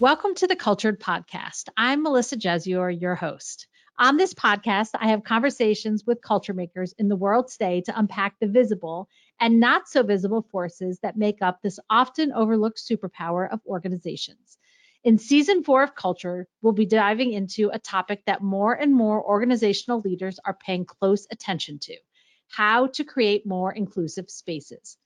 Welcome to the Cultured Podcast. I'm Melissa Jesuor, your host. On this podcast, I have conversations with culture makers in the world today to unpack the visible and not so visible forces that make up this often overlooked superpower of organizations. In season four of Culture, we'll be diving into a topic that more and more organizational leaders are paying close attention to how to create more inclusive spaces.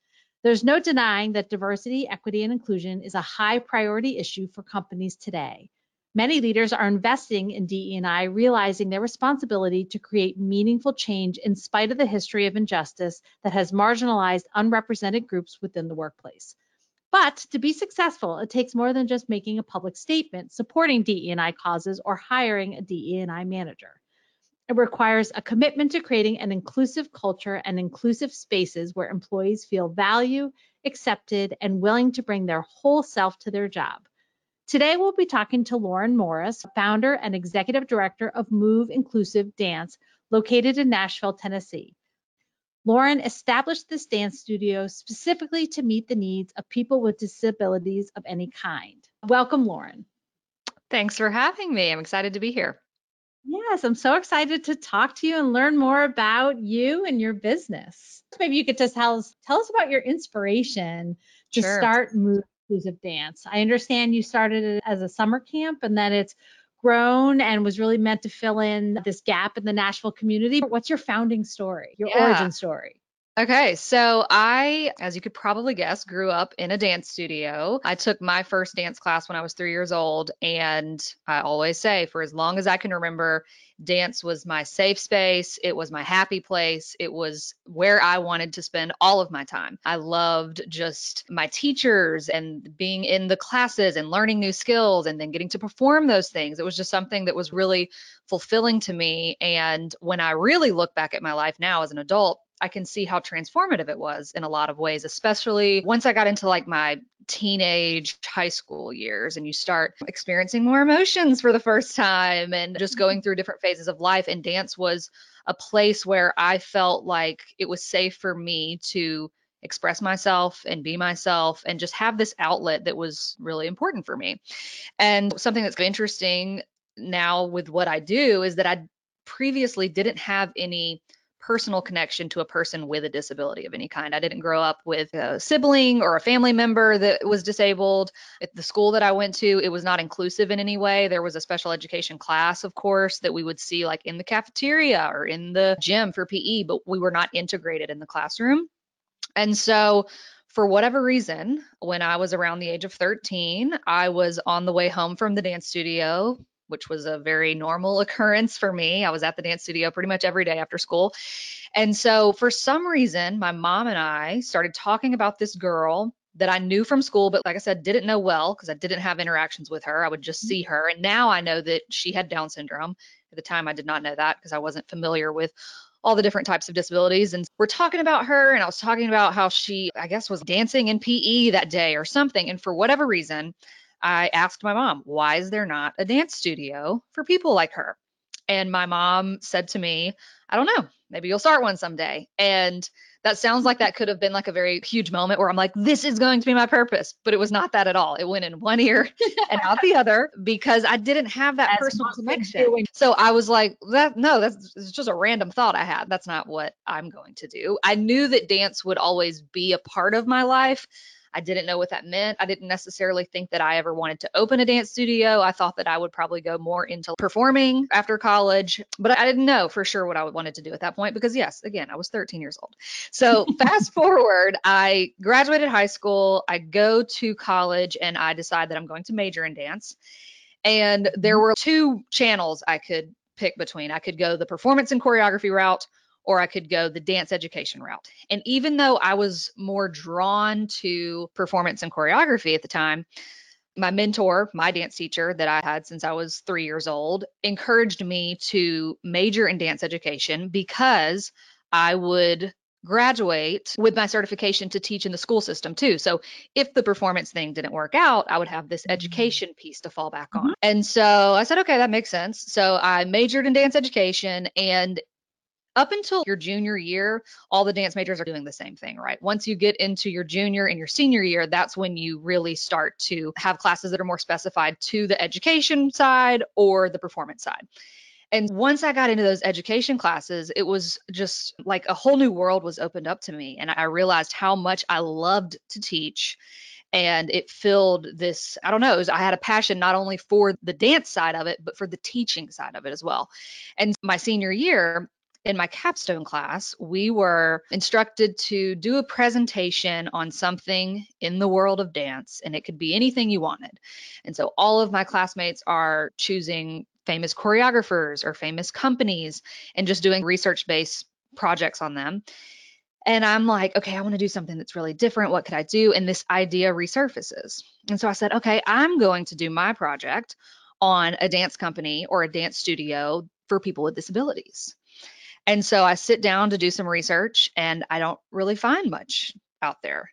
There's no denying that diversity, equity, and inclusion is a high priority issue for companies today. Many leaders are investing in DE&I, realizing their responsibility to create meaningful change in spite of the history of injustice that has marginalized unrepresented groups within the workplace. But to be successful, it takes more than just making a public statement supporting DE&I causes or hiring a DE&I manager. It requires a commitment to creating an inclusive culture and inclusive spaces where employees feel valued, accepted, and willing to bring their whole self to their job. Today, we'll be talking to Lauren Morris, founder and executive director of Move Inclusive Dance, located in Nashville, Tennessee. Lauren established this dance studio specifically to meet the needs of people with disabilities of any kind. Welcome, Lauren. Thanks for having me. I'm excited to be here. Yes, I'm so excited to talk to you and learn more about you and your business. Maybe you could just tell us tell us about your inspiration to sure. start Move Inclusive Dance. I understand you started it as a summer camp and then it's grown and was really meant to fill in this gap in the Nashville community. What's your founding story, your yeah. origin story? Okay, so I, as you could probably guess, grew up in a dance studio. I took my first dance class when I was three years old. And I always say, for as long as I can remember, dance was my safe space. It was my happy place. It was where I wanted to spend all of my time. I loved just my teachers and being in the classes and learning new skills and then getting to perform those things. It was just something that was really fulfilling to me. And when I really look back at my life now as an adult, I can see how transformative it was in a lot of ways, especially once I got into like my teenage high school years and you start experiencing more emotions for the first time and just mm-hmm. going through different phases of life. And dance was a place where I felt like it was safe for me to express myself and be myself and just have this outlet that was really important for me. And something that's interesting now with what I do is that I previously didn't have any personal connection to a person with a disability of any kind. I didn't grow up with a sibling or a family member that was disabled. At the school that I went to, it was not inclusive in any way. There was a special education class, of course, that we would see like in the cafeteria or in the gym for PE, but we were not integrated in the classroom. And so for whatever reason, when I was around the age of 13, I was on the way home from the dance studio which was a very normal occurrence for me. I was at the dance studio pretty much every day after school. And so for some reason, my mom and I started talking about this girl that I knew from school, but like I said, didn't know well because I didn't have interactions with her. I would just mm-hmm. see her. And now I know that she had Down syndrome. At the time, I did not know that because I wasn't familiar with all the different types of disabilities. And we're talking about her, and I was talking about how she, I guess, was dancing in PE that day or something. And for whatever reason, I asked my mom, why is there not a dance studio for people like her? And my mom said to me, I don't know, maybe you'll start one someday. And that sounds like that could have been like a very huge moment where I'm like, this is going to be my purpose. But it was not that at all. It went in one ear and out the other because I didn't have that As personal connection. Doing. So I was like, that no, that's just a random thought I had. That's not what I'm going to do. I knew that dance would always be a part of my life. I didn't know what that meant. I didn't necessarily think that I ever wanted to open a dance studio. I thought that I would probably go more into performing after college, but I didn't know for sure what I wanted to do at that point because, yes, again, I was 13 years old. So fast forward, I graduated high school, I go to college, and I decide that I'm going to major in dance. And there mm-hmm. were two channels I could pick between. I could go the performance and choreography route or I could go the dance education route. And even though I was more drawn to performance and choreography at the time, my mentor, my dance teacher that I had since I was three years old, encouraged me to major in dance education because I would graduate with my certification to teach in the school system too. So if the performance thing didn't work out, I would have this mm-hmm. education piece to fall back on. Mm-hmm. And so I said, okay, that makes sense. So I majored in dance education and up until your junior year, all the dance majors are doing the same thing, right? Once you get into your junior and your senior year, that's when you really start to have classes that are more specified to the education side or the performance side. And once I got into those education classes, it was just like a whole new world was opened up to me. And I realized how much I loved to teach. And it filled this, I don't know, was, I had a passion not only for the dance side of it, but for the teaching side of it as well. And my senior year, in my capstone class, we were instructed to do a presentation on something in the world of dance, and it could be anything you wanted. And so all of my classmates are choosing famous choreographers or famous companies and just doing research based projects on them. And I'm like, okay, I want to do something that's really different. What could I do? And this idea resurfaces. And so I said, okay, I'm going to do my project on a dance company or a dance studio for people with disabilities. And so I sit down to do some research and I don't really find much out there.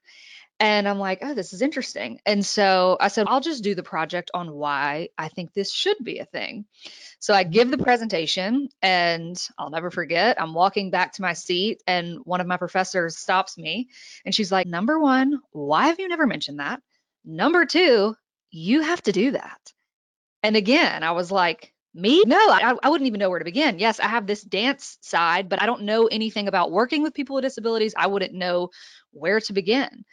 And I'm like, oh, this is interesting. And so I said, I'll just do the project on why I think this should be a thing. So I give the presentation and I'll never forget. I'm walking back to my seat and one of my professors stops me and she's like, Number one, why have you never mentioned that? Number two, you have to do that. And again, I was like, me? No, I, I, wouldn't even know where to begin. Yes, I have this dance side, but I don't know anything about working with people with disabilities. I wouldn't know where to begin.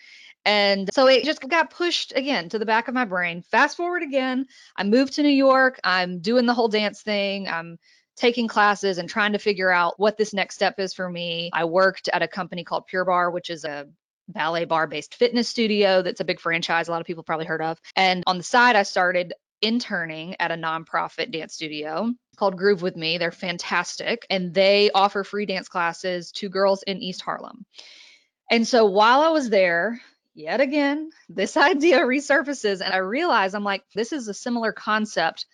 And so it just got pushed again to the back of my brain. Fast forward again, I moved to New York. I'm doing the whole dance thing. I'm taking classes and trying to figure out what this next step is for me. I worked at a company called Pure Barre, which is a ballet barre based fitness studio that's a big franchise a lot of people probably heard of. And on the side, I started interning at a nonprofit dance studio called Groove with Me. They're fantastic and they offer free dance classes to girls in East Harlem. And so while I was there, yet again, this idea resurfaces. And I realize I'm like, this is a similar concept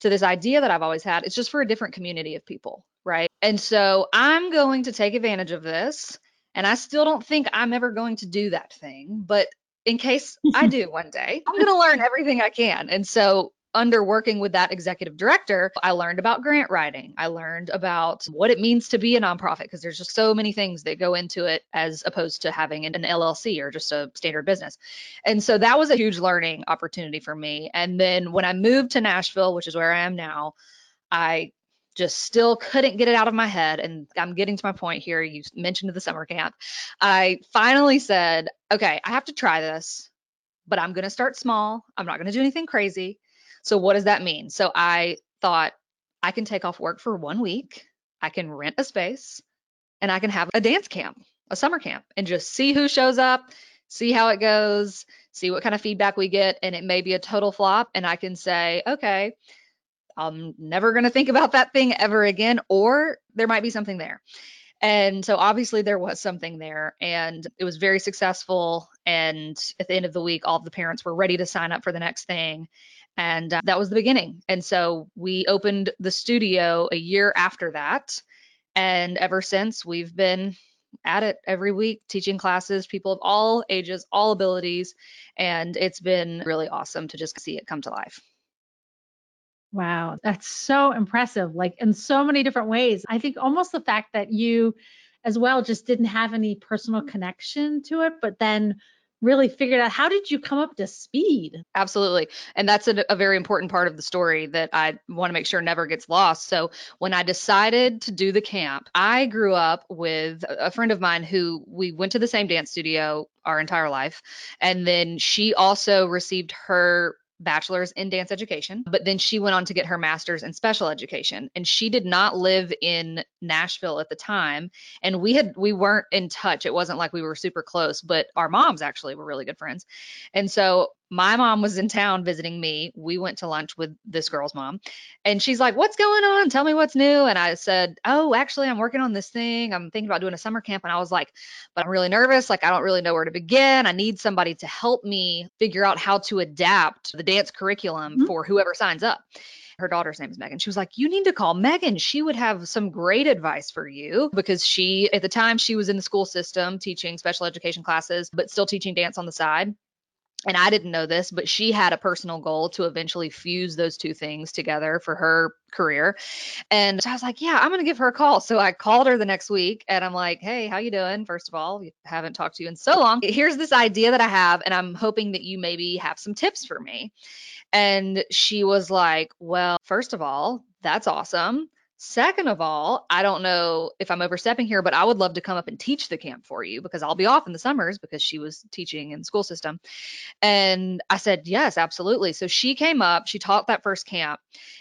to this idea that I've always had. It's just for a different community of people, right? And so I'm going to take advantage of this. And I still don't think I'm ever going to do that thing, but in case I do one day, I'm going to learn everything I can. And so under working with that executive director, I learned about grant writing. I learned about what it means to be a nonprofit because there's just so many things that go into it as opposed to having an, LLC or just a standard business. And so that was a huge learning opportunity for me. And then when I moved to Nashville, which is where I am now, I just still couldn't get it out of my head. And I'm getting to my point here. You mentioned the summer camp. I finally said, okay, I have to try this, but I'm going to start small. I'm not going to do anything crazy. So what does that mean? So I thought I can take off work for one week, I can rent a space, and I can have a dance camp, a summer camp, and just see who shows up, see how it goes, see what kind of feedback we get. And it may be a total flop. And I can say, okay, I'm never going to think about that thing ever again, or there might be something there. And so obviously there was something there and it was very successful. And at the end of the week, all of the parents were ready to sign up for the next thing. And uh, that was the beginning. And so we opened the studio a year after that. And ever since, we've been at it every week, teaching classes, people of all ages, all abilities. And it's been really awesome to just see it come to life. Wow, that's so impressive, like in so many different ways. I think almost the fact that you, as well, just didn't have any personal connection to it, but then really figured out how did you come up to speed? Absolutely. And that's a, a very important part of the story that I want to make sure never gets lost. So when I decided to do the camp, I grew up with a friend of mine who we went to the same dance studio our entire life. And then she also received her bachelor's in dance education, but then she went on to get her master's in special education. And she did not live in Nashville at the time. And we had we weren't in touch. It wasn't like we were super close, but our moms actually were really good friends. And so my mom was in town visiting me. We went to lunch with this girl's mom, and she's like, What's going on? Tell me what's new. And I said, Oh, actually, I'm working on this thing. I'm thinking about doing a summer camp. And I was like, But I'm really nervous. Like, I don't really know where to begin. I need somebody to help me figure out how to adapt the dance curriculum mm-hmm. for whoever signs up her daughter's name is Megan. She was like, You need to call Megan. She would have some great advice for you because she, at the time, she was in the school system teaching special education classes, but still teaching dance on the side. And I didn't know this, but she had a personal goal to eventually fuse those two things together for her career. And so I was like, yeah, I'm going to give her a call. So I called her the next week and I'm like, hey, how you doing? First of all, haven't talked to you in so long. Here's this idea that I have and I'm hoping that you maybe have some tips for me. And she was like, well, first of all, that's awesome. Second of all, I don't know if I'm overstepping here, but I would love to come up and teach the camp for you because I'll be off in the summers because she was teaching in the school system. And I said, yes, absolutely. So she came up, she taught that first camp.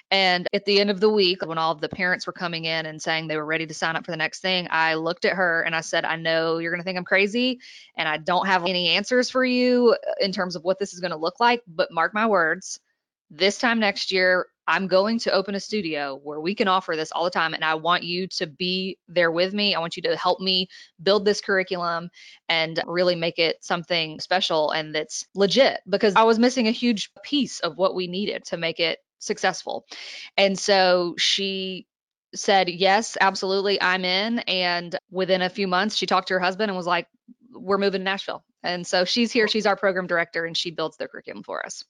And at the end of the week, when all of the parents were coming in and saying they were ready to sign up for the next thing, I looked at her and I said, I know you're going to think I'm crazy and I don't have any answers for you uh, in terms of what this is going to look like, but mark my words, this time next year, I'm going to open a studio where we can offer this all the time. And I want you to be there with me. I want you to help me build this curriculum and really make it something special and that's legit because I was missing a huge piece of what we needed to make it successful. And so she said, Yes, absolutely, I'm in. And within a few months, she talked to her husband and was like, We're moving to Nashville. And so she's here. She's our program director and she builds the curriculum for us.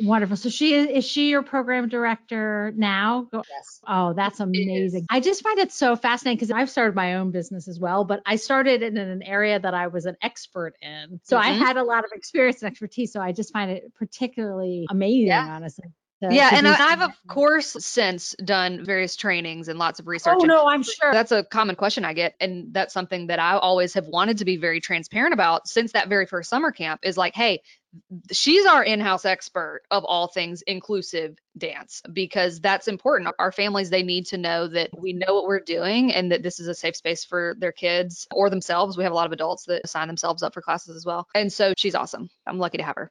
Wonderful. So she is, is she your program director now? Yes. Oh, that's amazing. I just find it so fascinating because I've started my own business as well, but I started in an area that I was an expert in. So mm-hmm. I had a lot of experience and expertise. So I just find it particularly amazing, yeah. honestly. To, yeah, to and I've of course since done various trainings and lots of research. Oh no, I'm sure that's a common question I get, and that's something that I always have wanted to be very transparent about since that very first summer camp. Is like, hey, she's our in-house expert of all things inclusive dance because that's important. Our families they need to know that we know what we're doing and that this is a safe space for their kids or themselves. We have a lot of adults that sign themselves up for classes as well. And so she's awesome. I'm lucky to have her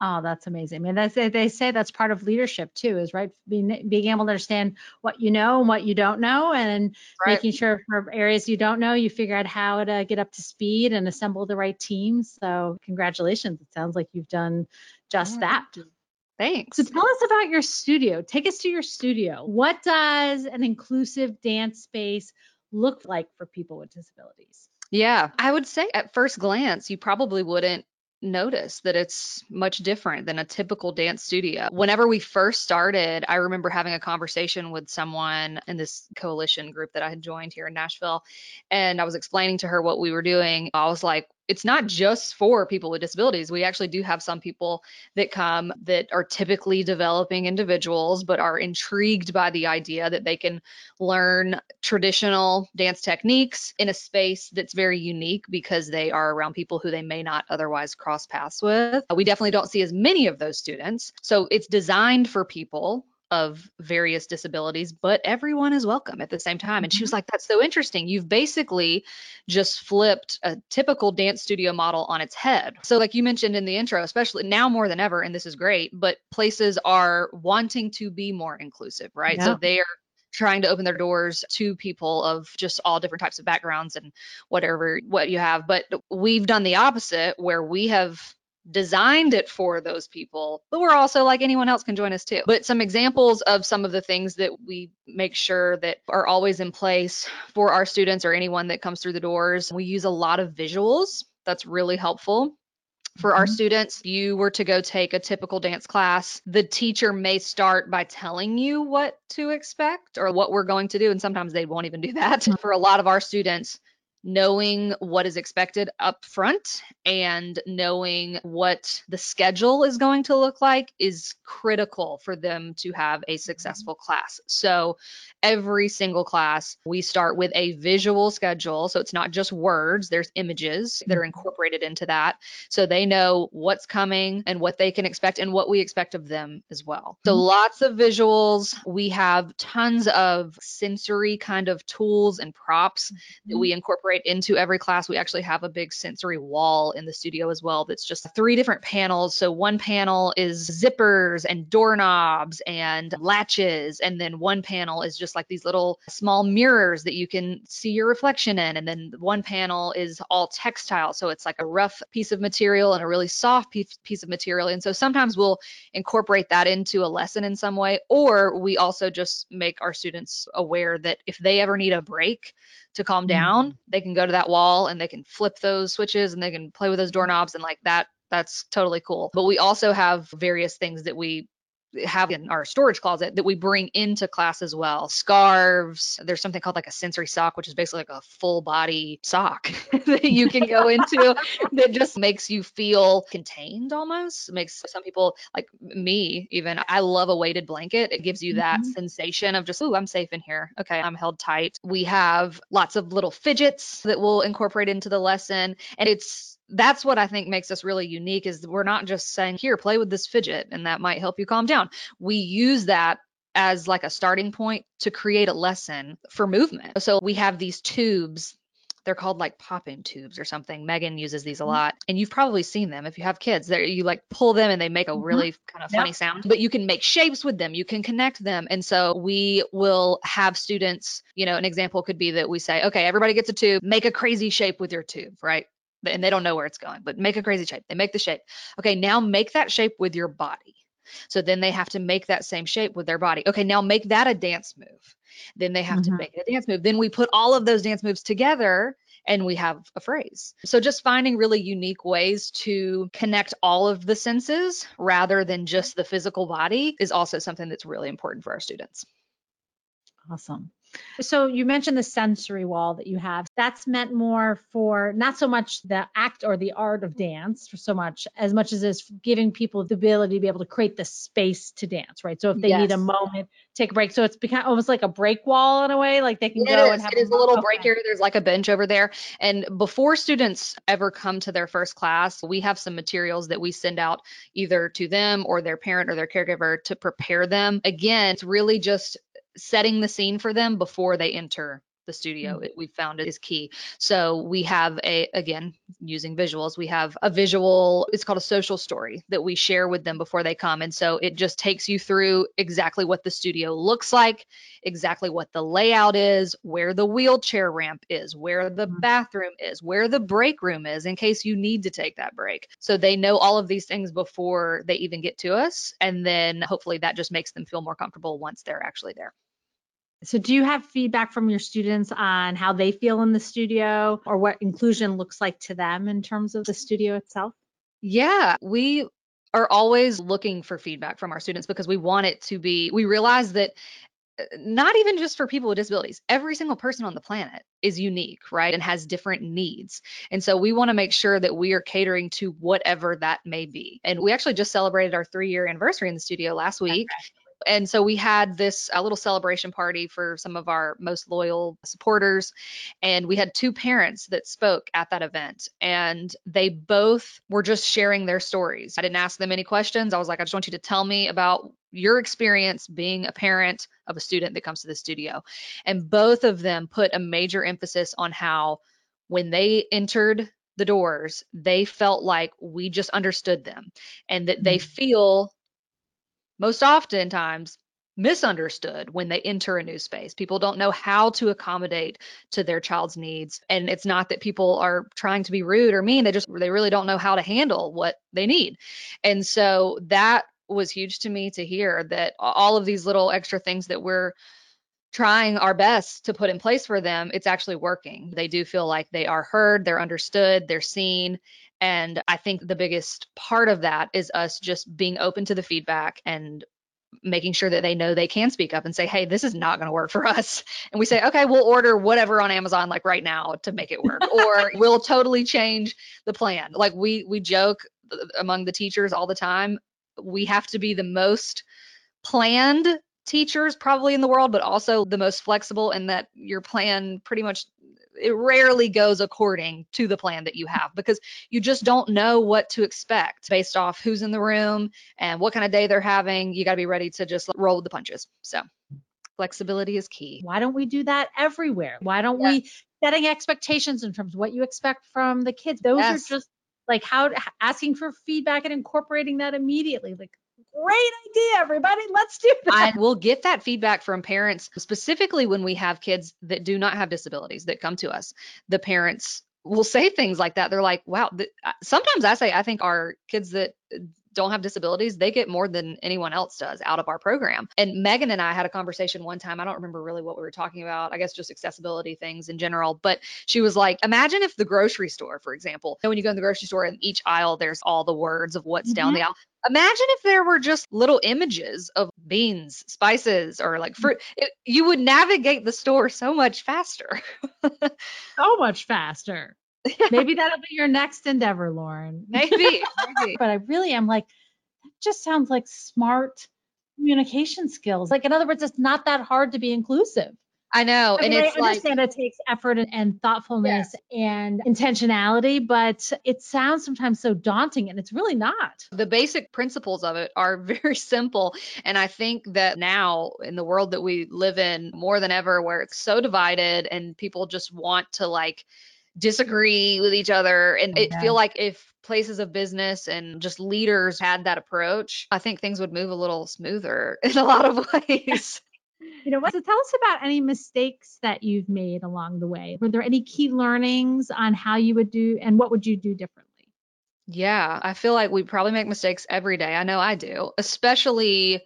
Oh, that's amazing. I mean, that's, they say that's part of leadership too, is right being being able to understand what you know and what you don't know, and right. making sure for areas you don't know, you figure out how to get up to speed and assemble the right team. So, congratulations! It sounds like you've done just that. Thanks. So tell us about your studio. Take us to your studio. What does an inclusive dance space look like for people with disabilities? Yeah, I would say at first glance, you probably wouldn't notice that it's much different than a typical dance studio. Whenever we first started, I remember having a conversation with someone in this coalition group that I had joined here in Nashville, and I was explaining to her what we were doing. I was like, it's not just for people with disabilities. We actually do have some people that come that are typically developing individuals, but are intrigued by the idea that they can learn traditional dance techniques in a space that's very unique because they are around people who they may not otherwise cross paths with. We definitely don't see as many of those students. So it's designed for people of various disabilities, but everyone is welcome at the same time. And she was mm-hmm. like, That's so interesting. You've basically just flipped a typical dance studio model on its head. So, like you mentioned in the intro, especially now more than ever, and this is great, but places are wanting to be more inclusive, right? Yeah. So they are trying to open their doors to people of just all different types of backgrounds and whatever what you have but we've done the opposite where we have designed it for those people, but we're also like anyone else can join us too. But some examples of some of the things that we make sure that are always in place for our students or anyone that comes through the doors. We use a lot of visuals. That's really helpful for our mm-hmm. students, if you were to go take a typical dance class, the teacher may start by telling you what to expect or what we're going to do. And sometimes they won't even do that. Mm-hmm. For a lot of our students, knowing what is expected up front and knowing what the schedule is going to look like is critical for them to have a mm-hmm. successful class. So every single class, we start with a visual schedule. So it's not just words, there's images that are mm-hmm. incorporated into that. So they know what's coming and what they can expect and what we expect of them as well. So mm-hmm. lots of visuals. We have tons of sensory kind of tools and props that we mm-hmm. incorporate incorporate into every class. We actually have a big sensory wall in the studio as well that's just three different panels. So one panel is zippers and doorknobs and latches. And then one panel is just like these little small mirrors that you can see your reflection in. And then one panel is all textile. So it's like a rough piece of material and a really soft piece of material. And so sometimes we'll incorporate that into a lesson in some way, or we also just make our students aware that if they ever need a break, to calm down, mm-hmm. they can go to that wall and they can flip those switches and they can play with those doorknobs and like that That's totally cool. But we also have various things that we have in our storage closet that we bring into class as well. Scarves. There's something called like a sensory sock, which is basically like a full body sock that you can go into that just makes you feel contained almost. It makes some people like me even. I love a weighted blanket. It gives you that mm-hmm. sensation of just, oh, I'm safe in here. Okay, I'm held tight. We have lots of little fidgets that we'll incorporate into the lesson. And it's that's what I think makes us really unique is we're not just saying, here, play with this fidget and that might help you calm down. We use that as like a starting point to create a lesson for movement. So we have these tubes. They're called like popping tubes or something. Megan uses these a mm-hmm. lot. And you've probably seen them if you have kids. There you like pull them and they make a mm-hmm. really kind of funny yep. sound. But you can make shapes with them. You can connect them. And so we will have students, you know, an example could be that we say, okay, everybody gets a tube, make a crazy shape with your tube, right? And they don't know where it's going, but make a crazy shape. They make the shape. Okay, now make that shape with your body. So then they have to make that same shape with their body. Okay, now make that a dance move. Then they have mm-hmm. to make it a dance move. Then we put all of those dance moves together and we have a phrase. So just finding really unique ways to connect all of the senses rather than just the physical body is also something that's really important for our students. Awesome. So you mentioned the sensory wall that you have. That's meant more for not so much the act or the art of dance for so much as much as is giving people the ability to be able to create the space to dance, right? So if they yes. need a moment, take a break. So it's become almost like a break wall in a way, like they can it go is. and have it is a little break area. There's like a bench over there. And before students ever come to their first class, we have some materials that we send out either to them or their parent or their caregiver to prepare them. Again, it's really just setting the scene for them before they enter the studio mm-hmm. we found it is key so we have a again using visuals we have a visual it's called a social story that we share with them before they come and so it just takes you through exactly what the studio looks like exactly what the layout is where the wheelchair ramp is where the mm-hmm. bathroom is where the break room is in case you need to take that break so they know all of these things before they even get to us and then hopefully that just makes them feel more comfortable once they're actually there so, do you have feedback from your students on how they feel in the studio or what inclusion looks like to them in terms of the studio itself? Yeah, we are always looking for feedback from our students because we want it to be, we realize that uh, not even just for people with disabilities, every single person on the planet is unique, right? And has different needs. And so we want to make sure that we are catering to whatever that may be. And we actually just celebrated our three year anniversary in the studio last week. And so we had this a little celebration party for some of our most loyal supporters and we had two parents that spoke at that event and they both were just sharing their stories. I didn't ask them any questions. I was like i just want you to tell me about your experience being a parent of a student that comes to the studio. And both of them put a major emphasis on how when they entered the doors, they felt like we just understood them and that they mm. feel most oftentimes misunderstood when they enter a new space. People don't know how to accommodate to their child's needs. And it's not that people are trying to be rude or mean, they just they really don't know how to handle what they need. And so that was huge to me to hear that all of these little extra things that we're trying our best to put in place for them, it's actually working. They do feel like they are heard, they're understood, they're seen, and I think the biggest part of that is us just being open to the feedback and making sure that they know they can speak up and say, hey, this is not going to work for us. And we say, okay, we'll order whatever on Amazon like right now to make it work, or we'll totally change the plan. Like we we joke uh, among the teachers all the time, we have to be the most planned teachers probably in the world, but also the most flexible in that your plan pretty much it rarely goes according to the plan that you have because you just don't know what to expect based off who's in the room and what kind of day they're having. You got to be ready to just roll with the punches. So flexibility is key. Why don't we do that everywhere? Why don't yeah. we setting expectations in terms of what you expect from the kids? Those yes. are just like how asking for feedback and incorporating that immediately. Like great idea, everybody. Let's do that. I will get that feedback from parents, specifically when we have kids that do not have disabilities that come to us. The parents will say things like that. They're like, wow, sometimes I say, I think our kids that don't have disabilities, they get more than anyone else does out of our program. And Megan and I had a conversation one time. I don't remember really what we were talking about. I guess just accessibility things in general. But she was like, imagine if the grocery store, for example, when you go in the grocery store in each aisle, there's all the words of what's mm-hmm. down the aisle. Imagine if there were just little images of beans, spices, or like fruit. It, you would navigate the store so much faster. so much faster. Maybe that'll be your next endeavor, Lauren. Maybe, maybe. but I really am like, that just sounds like smart communication skills. Like, in other words, it's not that hard to be inclusive. I know. I mean, and it's I understand like, it takes effort and, and thoughtfulness and intentionality, but it sounds sometimes so daunting and it's really not. The basic principles of it are very simple. And I think that now in the world that we live in more than ever, where it's so divided and people just want to like disagree with each other and it feel like if places of business and just leaders had that approach i think things would move a little smoother in a lot of ways. You know what? So tell us about any mistakes that you've made along the way. Were there any key learnings on how you would do and what would you do differently? Yeah i feel like we probably make mistakes every day. I know i do especially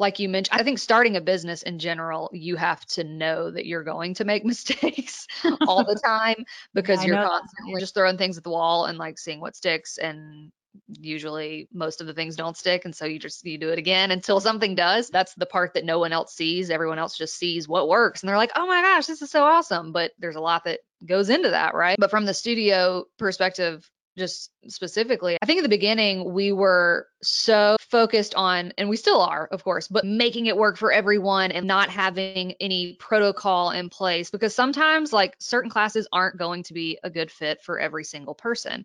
like you mentioned, I think starting a business in general, you have to know that you're going to make mistakes all the time because yeah, you're constantly that. just throwing things at the wall and like seeing what sticks and usually most of the things don't stick and so you just you do it again until something does. That's the part that no one else sees. Everyone else just sees what works and they're like oh my gosh this is so awesome but there's a lot that goes into that right? But from the studio perspective just specifically i think in the beginning we were so focused on, and we still are, of course, but making it work for everyone and not having any protocol in place because sometimes, like, certain classes aren't going to be a good fit for every single person.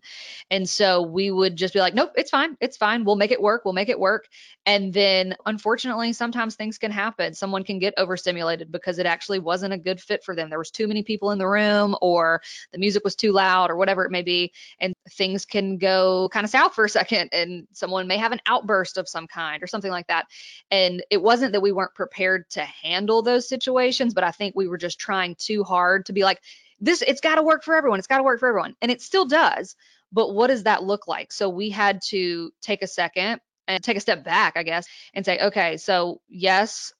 And so we would just be like, nope, it's fine. It's fine. We'll make it work. We'll make it work. And then, unfortunately, sometimes things can happen. Someone can get overstimulated because it actually wasn't a good fit for them. There was too many people in the room, or the music was too loud, or whatever it may be. And things can go kind of south for a second, and someone may have an outburst of some kind or something like that. And it wasn't that we weren't prepared to handle those situations, but I think we were just trying too hard to be like, this, it's got to work for everyone. It's got to work for everyone. And it still does. But what does that look like? So we had to take a second and take a step back, I guess, and say, okay, so yes,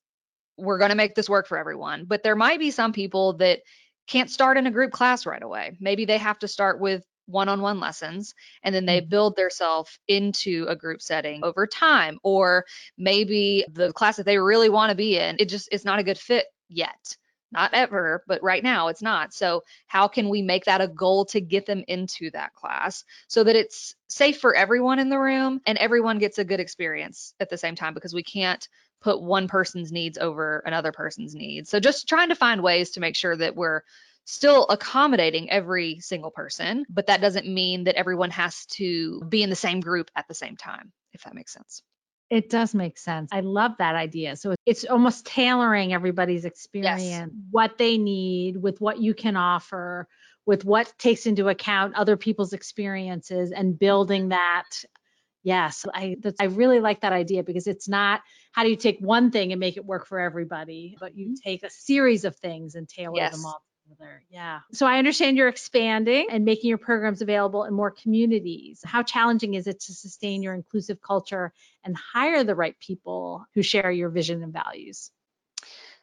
we're going to make this work for everyone. But there might be some people that can't start in a group class right away. Maybe they have to start with one-on-one lessons and then they mm-hmm. build themselves into a group setting over time or maybe the class that they really want to be in it just it's not a good fit yet. Not ever but right now it's not. So how can we make that a goal to get them into that class so that it's safe for everyone in the room and everyone gets a good experience at the same time because we can't put one person's needs over another person's needs? So just trying to find ways to make sure that we're still accommodating every single person, but that doesn't mean that everyone has to be in the same group at the same time, if that makes sense. It does make sense. I love that idea. So it's almost tailoring everybody's experience, yes. what they need with what you can offer, with what takes into account other people's experiences and building that. Yes, I I really like that idea because it's not how do you take one thing and make it work for everybody, but you mm-hmm. take a series of things and tailor yes. them all yeah. So I understand you're expanding and making your programs available in more communities. How challenging is it to sustain your inclusive culture and hire the right people who share your vision and values?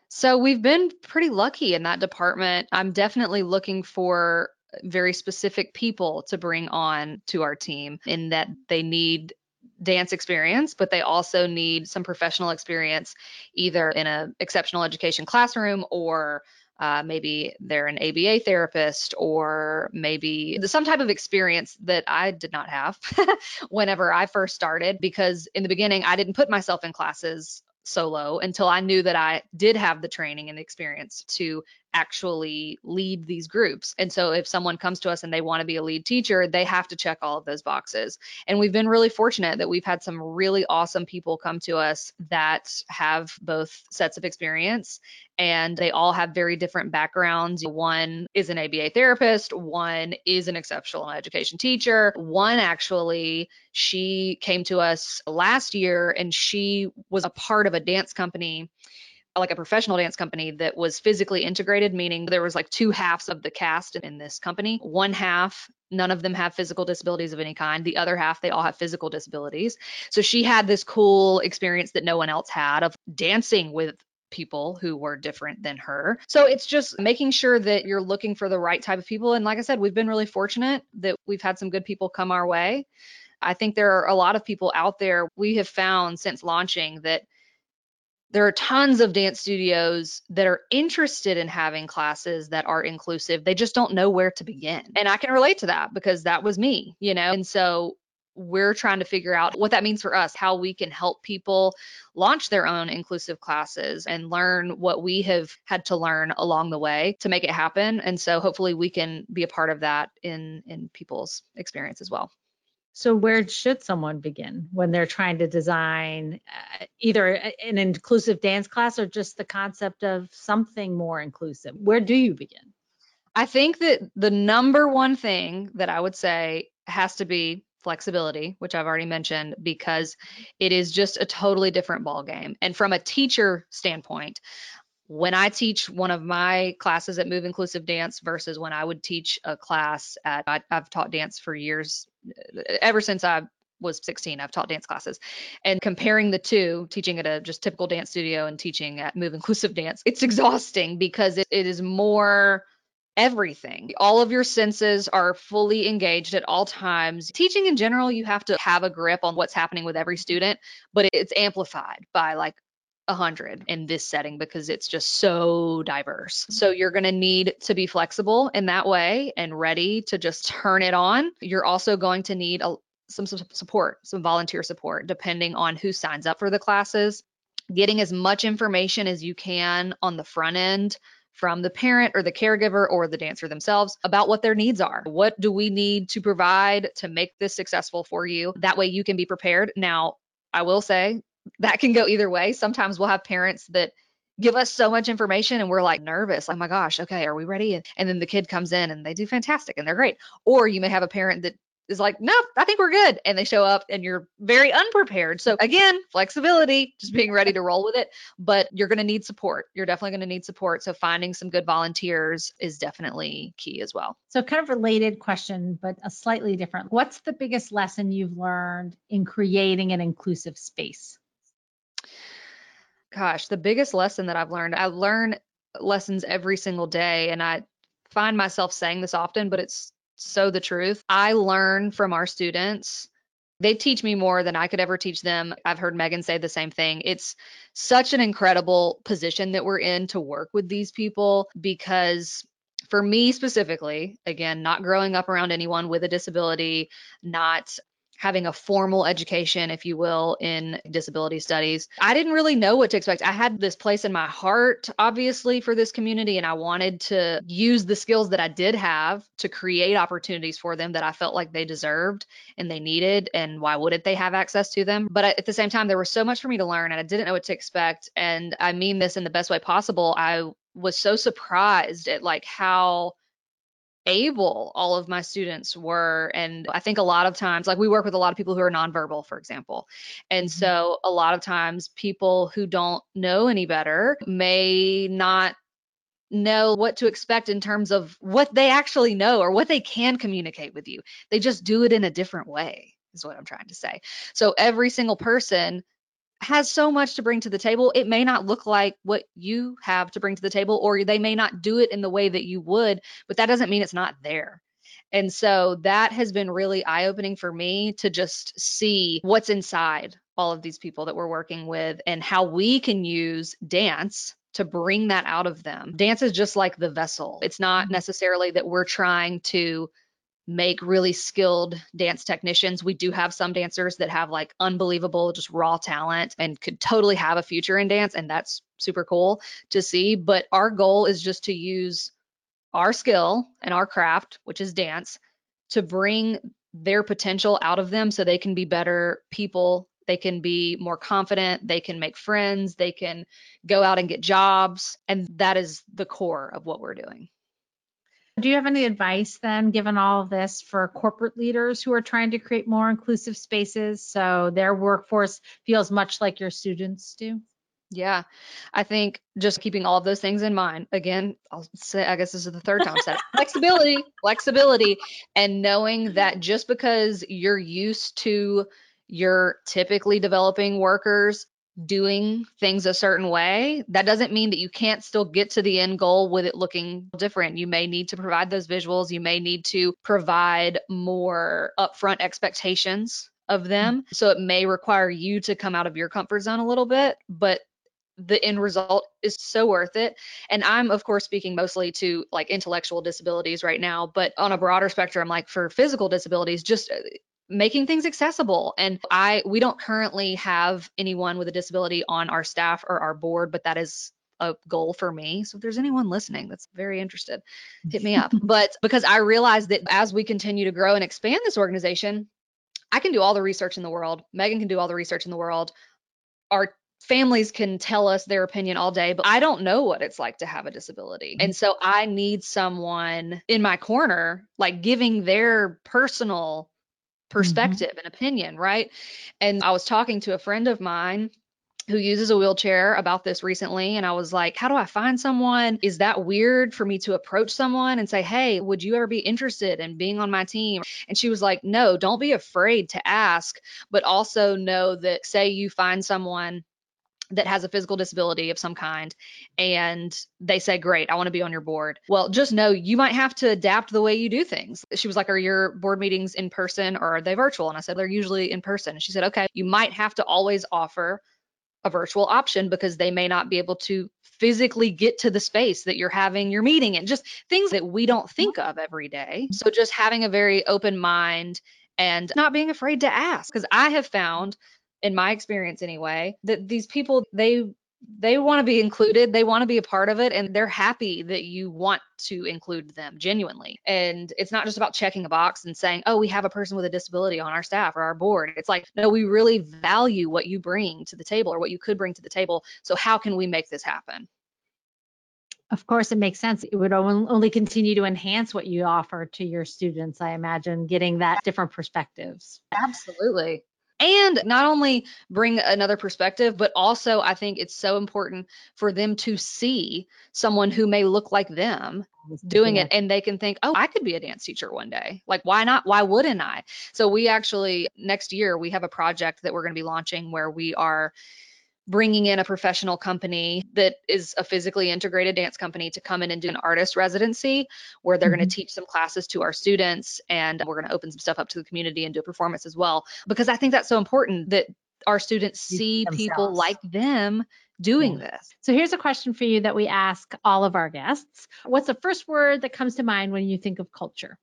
So we've been pretty lucky in that department. I'm definitely looking for very specific people to bring on to our team in that they need dance experience, but they also need some professional experience either in an exceptional education classroom or uh, maybe they're an ABA therapist, or maybe some type of experience that I did not have whenever I first started, because in the beginning, I didn't put myself in classes solo until I knew that I did have the training and the experience to actually lead these groups. And so if someone comes to us and they want to be a lead teacher, they have to check all of those boxes. And we've been really fortunate that we've had some really awesome people come to us that have both sets of experience and they all have very different backgrounds. One is an ABA therapist, one is an exceptional education teacher, one actually she came to us last year and she was a part of a dance company like a professional dance company that was physically integrated, meaning there was like two halves of the cast in this company. One half none of them have physical disabilities of any kind. The other half, they all have physical disabilities. So she had this cool experience that no one else had of dancing with people who were different than her. So it's just making sure that you're looking for the right type of people. And like I said, we've been really fortunate that we've had some good people come our way. I think there are a lot of people out there we have found since launching that there are tons of dance studios that are interested in having classes that are inclusive. They just don't know where to begin. And I can relate to that because that was me, you know. And so we're trying to figure out what that means for us, how we can help people launch their own inclusive classes and learn what we have had to learn along the way to make it happen. And so hopefully we can be a part of that in in people's experience as well. So where should someone begin when they're trying to design uh, either an inclusive dance class or just the concept of something more inclusive? Where do you begin? I think that the number one thing that I would say has to be flexibility, which I've already mentioned, because it is just a totally different ball game. And from a teacher standpoint, when I teach one of my classes at Move Inclusive Dance versus when I would teach a class at, I, have taught dance for years, ever since I was 16, I've taught dance classes. And comparing the two, teaching at a just typical dance studio and teaching at Move Inclusive Dance, it's exhausting because it, it is more everything. All of your senses are fully engaged at all times. Teaching in general, you have to have a grip on what's happening with every student, but it's amplified by like a hundred in this setting because it's just so diverse. So you're going to need to be flexible in that way and ready to just turn it on. You're also going to need a, some, some support, some volunteer support, depending on who signs up for the classes. Getting as much information as you can on the front end from the parent or the caregiver or the dancer themselves about what their needs are. What do we need to provide to make this successful for you? That way you can be prepared. Now, I will say that can go either way. Sometimes we'll have parents that give us so much information and we're like nervous. Oh my gosh, okay, are we ready? And, then the kid comes in and they do fantastic and they're great. Or you may have a parent that is like, nope, I think we're good. And they show up and you're very unprepared. So again, flexibility, just being ready to roll with it. But you're going to need support. You're definitely going to need support. So finding some good volunteers is definitely key as well. So kind of related question, but a slightly different. What's the biggest lesson you've learned in creating an inclusive space? Gosh, the biggest lesson that I've learned, I learn lessons every single day. And I find myself saying this often, but it's so the truth. I learn from our students. They teach me more than I could ever teach them. I've heard Megan say the same thing. It's such an incredible position that we're in to work with these people because for me specifically, again, not growing up around anyone with a disability, not having a formal education, if you will, in disability studies. I didn't really know what to expect. I had this place in my heart, obviously, for this community, and I wanted to use the skills that I did have to create opportunities for them that I felt like they deserved and they needed. And why wouldn't they have access to them? But at the same time, there was so much for me to learn, and I didn't know what to expect. And I mean this in the best way possible. I was so surprised at like how able all of my students were and i think a lot of times like we work with a lot of people who are nonverbal for example and mm-hmm. so a lot of times people who don't know any better may not know what to expect in terms of what they actually know or what they can communicate with you they just do it in a different way is what i'm trying to say so every single person has so much to bring to the table. It may not look like what you have to bring to the table, or they may not do it in the way that you would, but that doesn't mean it's not there. And so that has been really eye opening for me to just see what's inside all of these people that we're working with and how we can use dance to bring that out of them. Dance is just like the vessel. It's not mm-hmm. necessarily that we're trying to make really skilled dance technicians. We do have some dancers that have like unbelievable, just raw talent and could totally have a future in dance. And that's super cool to see. But our goal is just to use our skill and our craft, which is dance, to bring their potential out of them so they can be better people. They can be more confident. They can make friends. They can go out and get jobs. And that is the core of what we're doing. Do you have any advice then, given all of this, for corporate leaders who are trying to create more inclusive spaces so their workforce feels much like your students do? Yeah, I think just keeping all of those things in mind. Again, I'll say, I guess this is the third time I said it. flexibility, flexibility, and knowing that just because you're used to your typically developing workers doing things a certain way, that doesn't mean that you can't still get to the end goal with it looking different. You may need to provide those visuals, you may need to provide more upfront expectations of them. So it may require you to come out of your comfort zone a little bit, but the end result is so worth it. And I'm, of course, speaking mostly to like intellectual disabilities right now, but on a broader spectrum, like for physical disabilities, just uh, making things accessible. And i we don't currently have anyone with a disability on our staff or our board but that is a goal for me. So if there's anyone listening that's very interested hit me up. But because i realize that as we continue to grow and expand this organization i can do all the research in the world. Megan can do all the research in the world. Our families can tell us their opinion all day, but I don't know what it's like to have a disability. Mm-hmm. And so I need someone in my corner, like giving their personal perspective mm-hmm. and opinion, right? And I was talking to a friend of mine who uses a wheelchair about this recently and I was like, how do I find someone? Is that weird for me to approach someone and say, "Hey, would you ever be interested in being on my team?" And she was like, "No, don't be afraid to ask, but also know that say you find someone that has a physical disability of some kind and they say great i want to be on your board. Well just know you might have to adapt the way you do things. She was like are your board meetings in person or are they virtual? And i said they're usually in person. And she said okay you might have to always offer a virtual option because they may not be able to physically get to the space that you're having your meeting and just things that we don't mm-hmm. think of every day. So just having a very open mind and not being afraid to ask because i have found in my experience anyway, that these people they they want to be included, they want to be a part of it and they're happy that you want to include them genuinely. And it's not just about checking a box and saying, "Oh, we have a person with a disability on our staff or our board." It's like, "No, we really value what you bring to the table or what you could bring to the table. So how can we make this happen?" Of course, it makes sense. It would only continue to enhance what you offer to your students, I imagine, getting that different perspectives. Absolutely and not only bring another perspective, but also I think it's so important for them to see someone who may look like them doing yeah. it and they can think, oh, I could be a dance teacher one day. Like, why not? Why wouldn't I? So, we actually, next year, we have a project that we're going to be launching where we are bringing in a professional company that is a physically integrated dance company to come in and do an artist residency where they're mm-hmm. going to teach some classes to our students and we're going to open some stuff up to the community and do a performance as well because I think that's so important that our students see Themselves. people like them doing yeah. this. So here's a question for you that we ask all of our guests. What's the first word that comes to mind when you think of culture?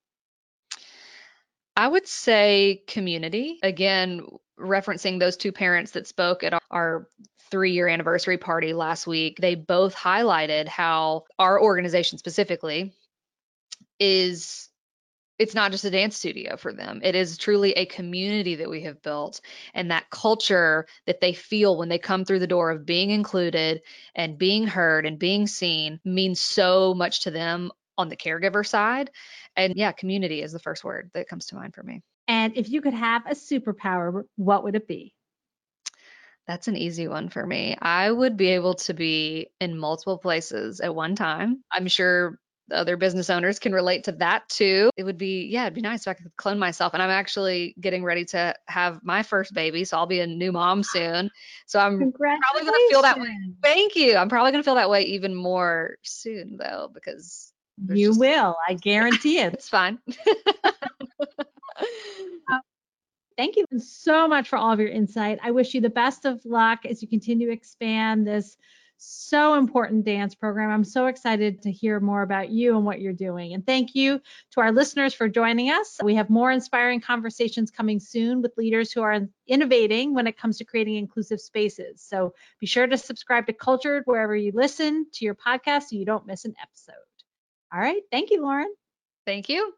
I would say community. Again, referencing those two parents that spoke at our three year anniversary party last week, they both highlighted how our organization specifically is it's not just a dance studio for them. It is truly a community that we have built and that culture that they feel when they come through the door of being included and being heard and being seen means so much to them on the caregiver side. And yeah, community is the first word that comes to mind for me. And if you could have a superpower, what would it be? That's an easy one for me. I would be able to be in multiple places at one time. I'm sure other business owners can relate to that too. It would be, yeah, it'd be nice if I could clone myself. And I'm actually getting ready to have my first baby. So I'll be a new mom soon. So I'm probably going to feel that way. Thank you. I'm probably going to feel that way even more soon though, because you just... will. I guarantee it. it's fine. Um, thank you so much for all of your insight. I wish you the best of luck as you continue to expand this so important dance program. I'm so excited to hear more about you and what you're doing. And thank you to our listeners for joining us. We have more inspiring conversations coming soon with leaders who are innovating when it comes to creating inclusive spaces. So be sure to subscribe to Cultured wherever you listen to your podcast so you don't miss an episode. All right. Thank you, Lauren. Thank you.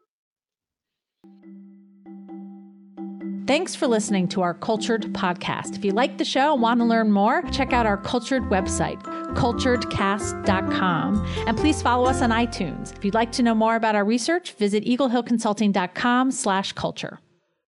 Thanks for listening to our Cultured podcast. If you like the show and want to learn more, check out our Cultured website, culturedcast.com, and please follow us on iTunes. If you'd like to know more about our research, visit eaglehillconsulting.com slash culture.